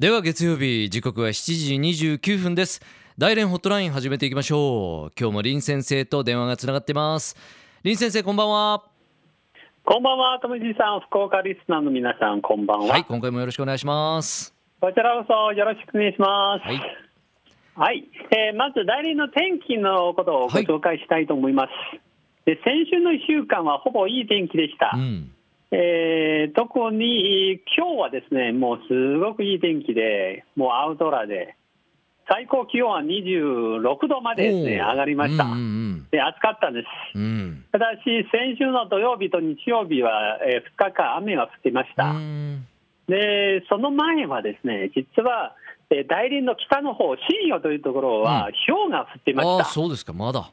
では月曜日時刻は7時29分です。大連ホットライン始めていきましょう。今日も林先生と電話がつながっています。林先生こんばんは。こんばんは、ともじさん、福岡リスナーの皆さん、こんばんは。はい今回もよろしくお願いします。こちらこそよろしくお願いします。はい。はい、えーまず代理の天気のことをご紹介したいと思います。で先週の1週間はほぼいい天気でした。うんえー特に今日はですね、もうすごくいい天気で、もう青空で、最高気温は26度までですね、上がりました。うんうんで暑かったです。うんうんただし、先週の土曜日と日曜日は、え2日間雨が降っていました。うんでその前はですね、実は、えー大林の北の方、新予というところは、氷が降っていました。そうですかまだ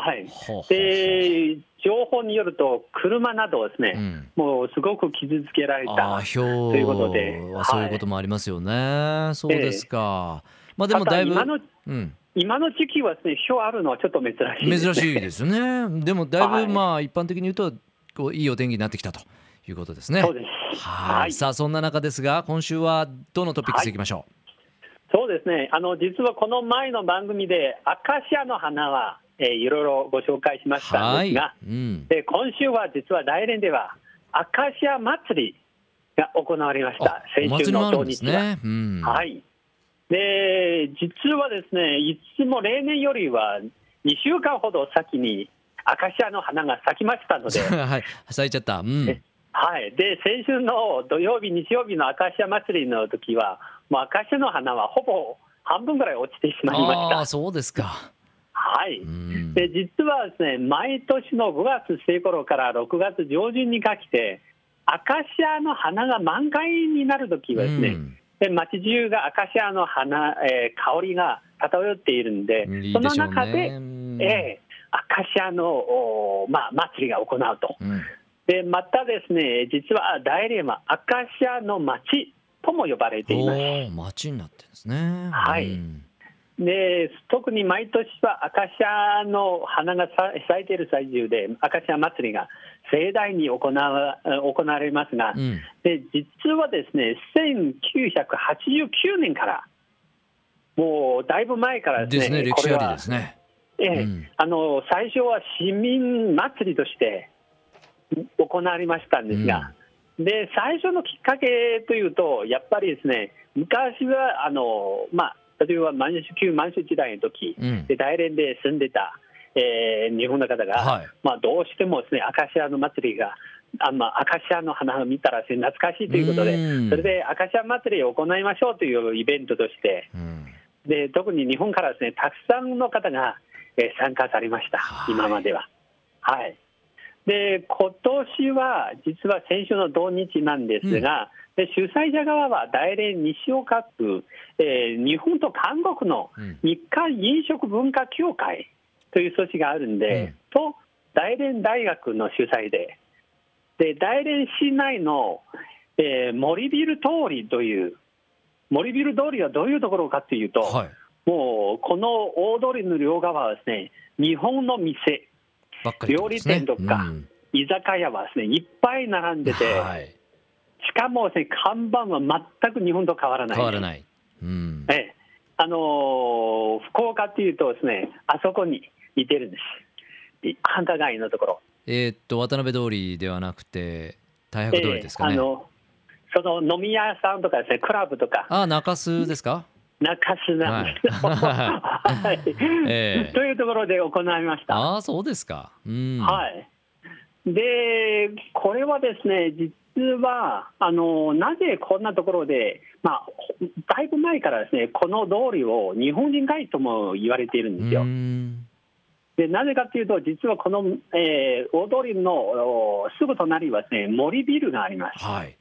はい、で情報によると、車などですね、うん。もうすごく傷つけられあたということではそういうこともありますよね、そうですか、まあでもただいぶだ今のうん、今の時期はですね、氷あるのはちょっと珍しいです、ね、珍しいですよね。でもだいはい。ぶまあ一般的に言うとこういいお天気になってきたということですね。そうです。はい。はい。さあそんな中ですが今週はどのトピックスいきましょそうですね。あの実はこの前の番組で、アカシアの花は、えーいろいろご紹介しまうしたんはいですが、、うん、で今週は実は大連では、アカシア祭りが行われましあた、先週の土日は。ね、うん、はい、で実はですね、いつも例年よりは2週間ほど先にアカシアの花が咲きましたので、はい。咲いちゃった。うん。えはい、で先週の土曜日、日曜日のアカシア祭りの時は、もうアカシアの花はほぼ半分ぐらい落ちてしまいました。ああそうですかはい。うん。で実はですね毎年の5月末頃から6月上旬にかけて、アカシアの花が満開になるときはですね、うん。で街中がアカシアの花、えー香りが漂っているんで、その中で、うんえーアカシアの、おまあ、祭りが行うと。うん。でまたですね、実は大連はアカシアの町とも呼ばれています。町になってるんですね。はい。うんで特に毎年はアカシアの花がさ咲いている最中で、アカシア祭りが盛大に行わ行われますが、うん。で実はですね、1989年から、もうだいぶ前からでですすね、ね歴史ありこれはですね。ええうん。あの最初は市民祭りとして行われましたんですが、で最初のきっかけというと、やっぱりですね昔はあの、まあ、例えば満州旧満州時代の時、うん。で大連で住んでた、えー日本の方が、はい。まあ、どうしてもですねアカシアの祭りが、あまあ、アカシアの花を見たら懐かしいということで、うん。それでアカシア祭りを行いましょうというイベントとして、うん。で特に日本からですねたくさんの方が、えー参加されました、はい。今までは。はい、で今年は実は先週の土日なんですが、で主催者側は大連西岡区、えー日本と韓国のうん。日韓飲食文化協会という組織があるんで、うん。と大連大学の主催で、で大連市内の、えー森ビル通りという、森ビル通りはどういうところかというと、はい。もうこの大通りの両側はですね、日本の店、ばっかりね。料理店とかうん。居酒屋はですね、いっぱい並んでて、はい。しかもですね、看板は全く日本と変わらない。変わらない。うん。ええ。あのー福岡っていうとですね、あそこに似てるんです。い繁華街のところ。えーっと渡辺通りではなくて大白通りですかね。ええあのその飲み屋さんとかですね、クラブとか、あ中洲ですか？中洲なんですよ。はいええというところで行いました。ああそうですかうんはい、で、これはですね、実はあのなぜこんなところで、まあ、だいぶ前からですね、この通りを日本人街とも言われているんですよ。うんでなぜかというと、実はこの、えー大通りのおすぐ隣はですね、森ビルがあります。はい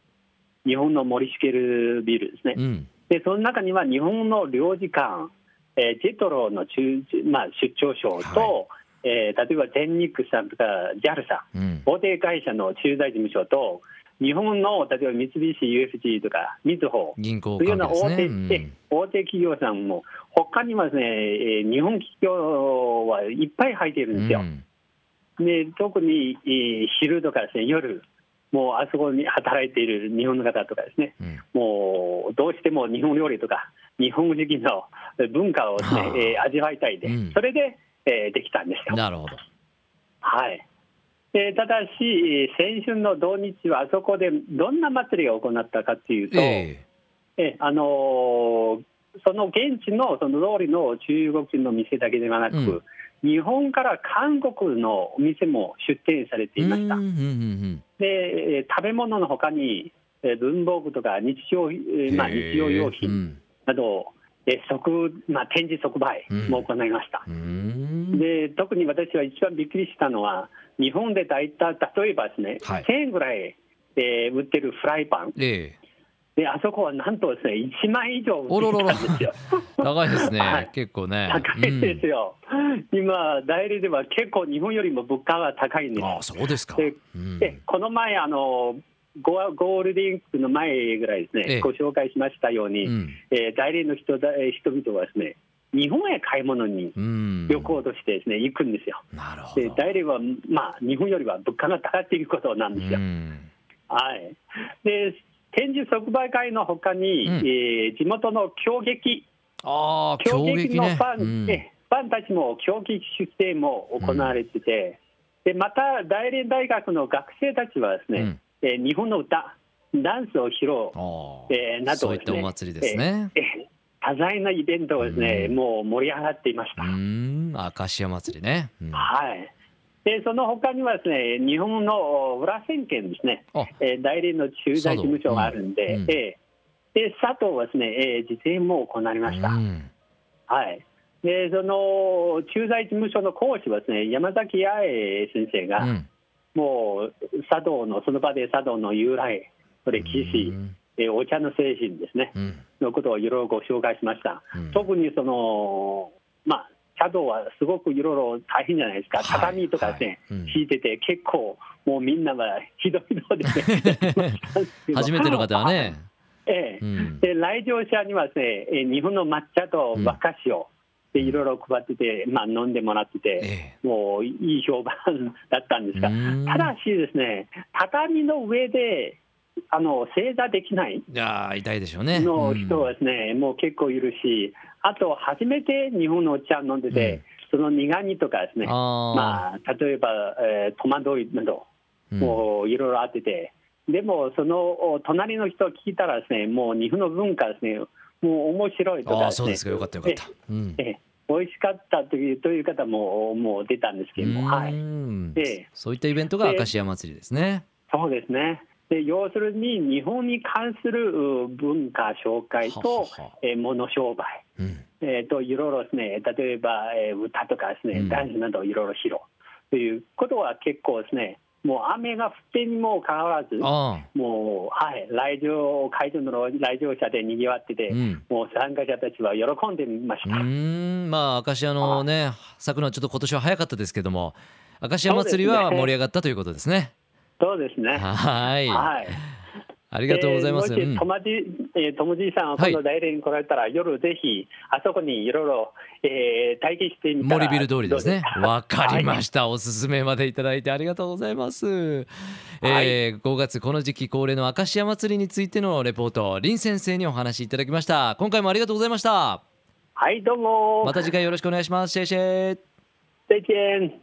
日本の森シケルビルですね。うんで、その中には日本の領事館、えージェトロの中、まあ、出張所と、はえー例えば全日空さんとか JAL さん、うん。大手会社の駐在事務所と、日本の例えば三菱 UFG とか、みずほ銀行というような大手,、うん。大手企業さんも、他にはですね、えー日本企業はいっぱい入っているんですよ。うん。で特に、えー昼とかですね夜、もうあそこに働いている日本の方とかですね、うん。もうどうしても日本料理とか、日本人の文化をですね、はあえー味わいたいで、うん。それで、えーできたんですよ。なるほど。はい。えーただし、えー先週の土日は、あそこでどんな祭りを行ったかというと、ええ。あのーその現地のその通りの中国人の店だけではなく、うん日本から韓国のお店も出店されてえいました。でえー食べ物のほかに、えー文房具とか日常,、まあ、日用用う品ん。など、えー即まあ、展示即売も行いました。うん。で特に私は一番びっくりしたのは、日本で大体、例えばですね、はい。1000円ぐらい、えー売ってるフライパン、ええであそこはなんとですね1万円以上売っていたんですよ。高いですね、はい。結構ね。高いですよ、今、代理では結構、日本よりも物価が高いんです。うん、あそうですか、でうん。でこの前あのゴー、ゴールデンウィークの前ぐらいですね、ええ。ご紹介しましたように、うん。えー代理の人だえー人々はですね、日本へ買い物にうん、旅行としてですね、行くんですよ。なるほど。で代理は、まあ、日本よりは物価が高いということなんですよ。うん。はい、で展示即売会のほかに、うん。えー地元の狂劇、ああ狂劇のファン,、うん。えファンたちも狂劇出展も行われてて、でまた大連大学の学生たちはですね、うん。えー日本の歌、ダンスを披露、あえーなどそういったお祭りですね、えーえー多彩なイベントをですね、うん。もう盛り上がっていました。うん。明石家祭りね、うん。はいでその他にはですね日本の裏千県ですね、あ。えー代理の駐在事務所があるんで、うん。えーで佐藤はですね、えー実演も行いました。うん。はい。で、その駐在事務所の講師はですね、山崎八重先生が、うん。もう茶道の、その場で茶道の由来、歴史、うん。えーお茶の精神ですね、うん。のことをいろいろご紹介しました。うん。特にその、まあ、茶道はすごくいろいろ大変じゃないですか、はい。畳とかですね、はい。うん。敷いてて、結構、もうみんながひどいので、ね、初めての方はね、ええ。うん。で来場者にはですね、えー日本の抹茶と和菓子を、でいろいろ配ってて、まあ、飲んでもらってて、え。もういい評判だったんですが、うん。ただしですね、畳の上であの正座できないえいやー痛いでしょうね。の人はですね、もう結構いるし、あと初めて日本のお茶飲んでて、その苦味とかですね、まあ、例えば、えー戸惑いなど、うん。もういろいろあってて、でもそのお隣の人を聞いたらですね、もう日本の文化ですね、もう面白いとかですね、ああそうですか。よかったよかった、美味しかったというという方ももう出たんですけども、はうい、ん。ええ。そういったイベントが明石家祭りですね。そうですね。で要するに日本に関するう文化紹介と物商売、うん。えーといろいろですね、例えば、えー歌とかですね、うん。ダンスなどいろいろ披露。ということは結構ですね、もう雨が降ってにもかかわらず、あもう、はい、来場、会場の来場者でにぎわってて、うん。もう参加者たちは喜んでました。ーん。まあ明石家のね咲くのはちょっと今年は早かったですけども明石家祭りは盛り上がったということですね。そうですね。はいはい。ありがとうございます。うんえーもし、とまじ、えー、ともじいさん、はい今度大連に来られたら、夜ぜひ、あそこにいろいろ、えー、体験してみたら森ビル通りですねわかりまはいした。おすすめまでいただいてありがとうございます。えー5月この時期恒例の明石家祭りについてのレポート、林先生にお話しいただきました。今回もありがとうございました。はい、どうも。また次回よろしくお願いします。シェイシェイ。再见。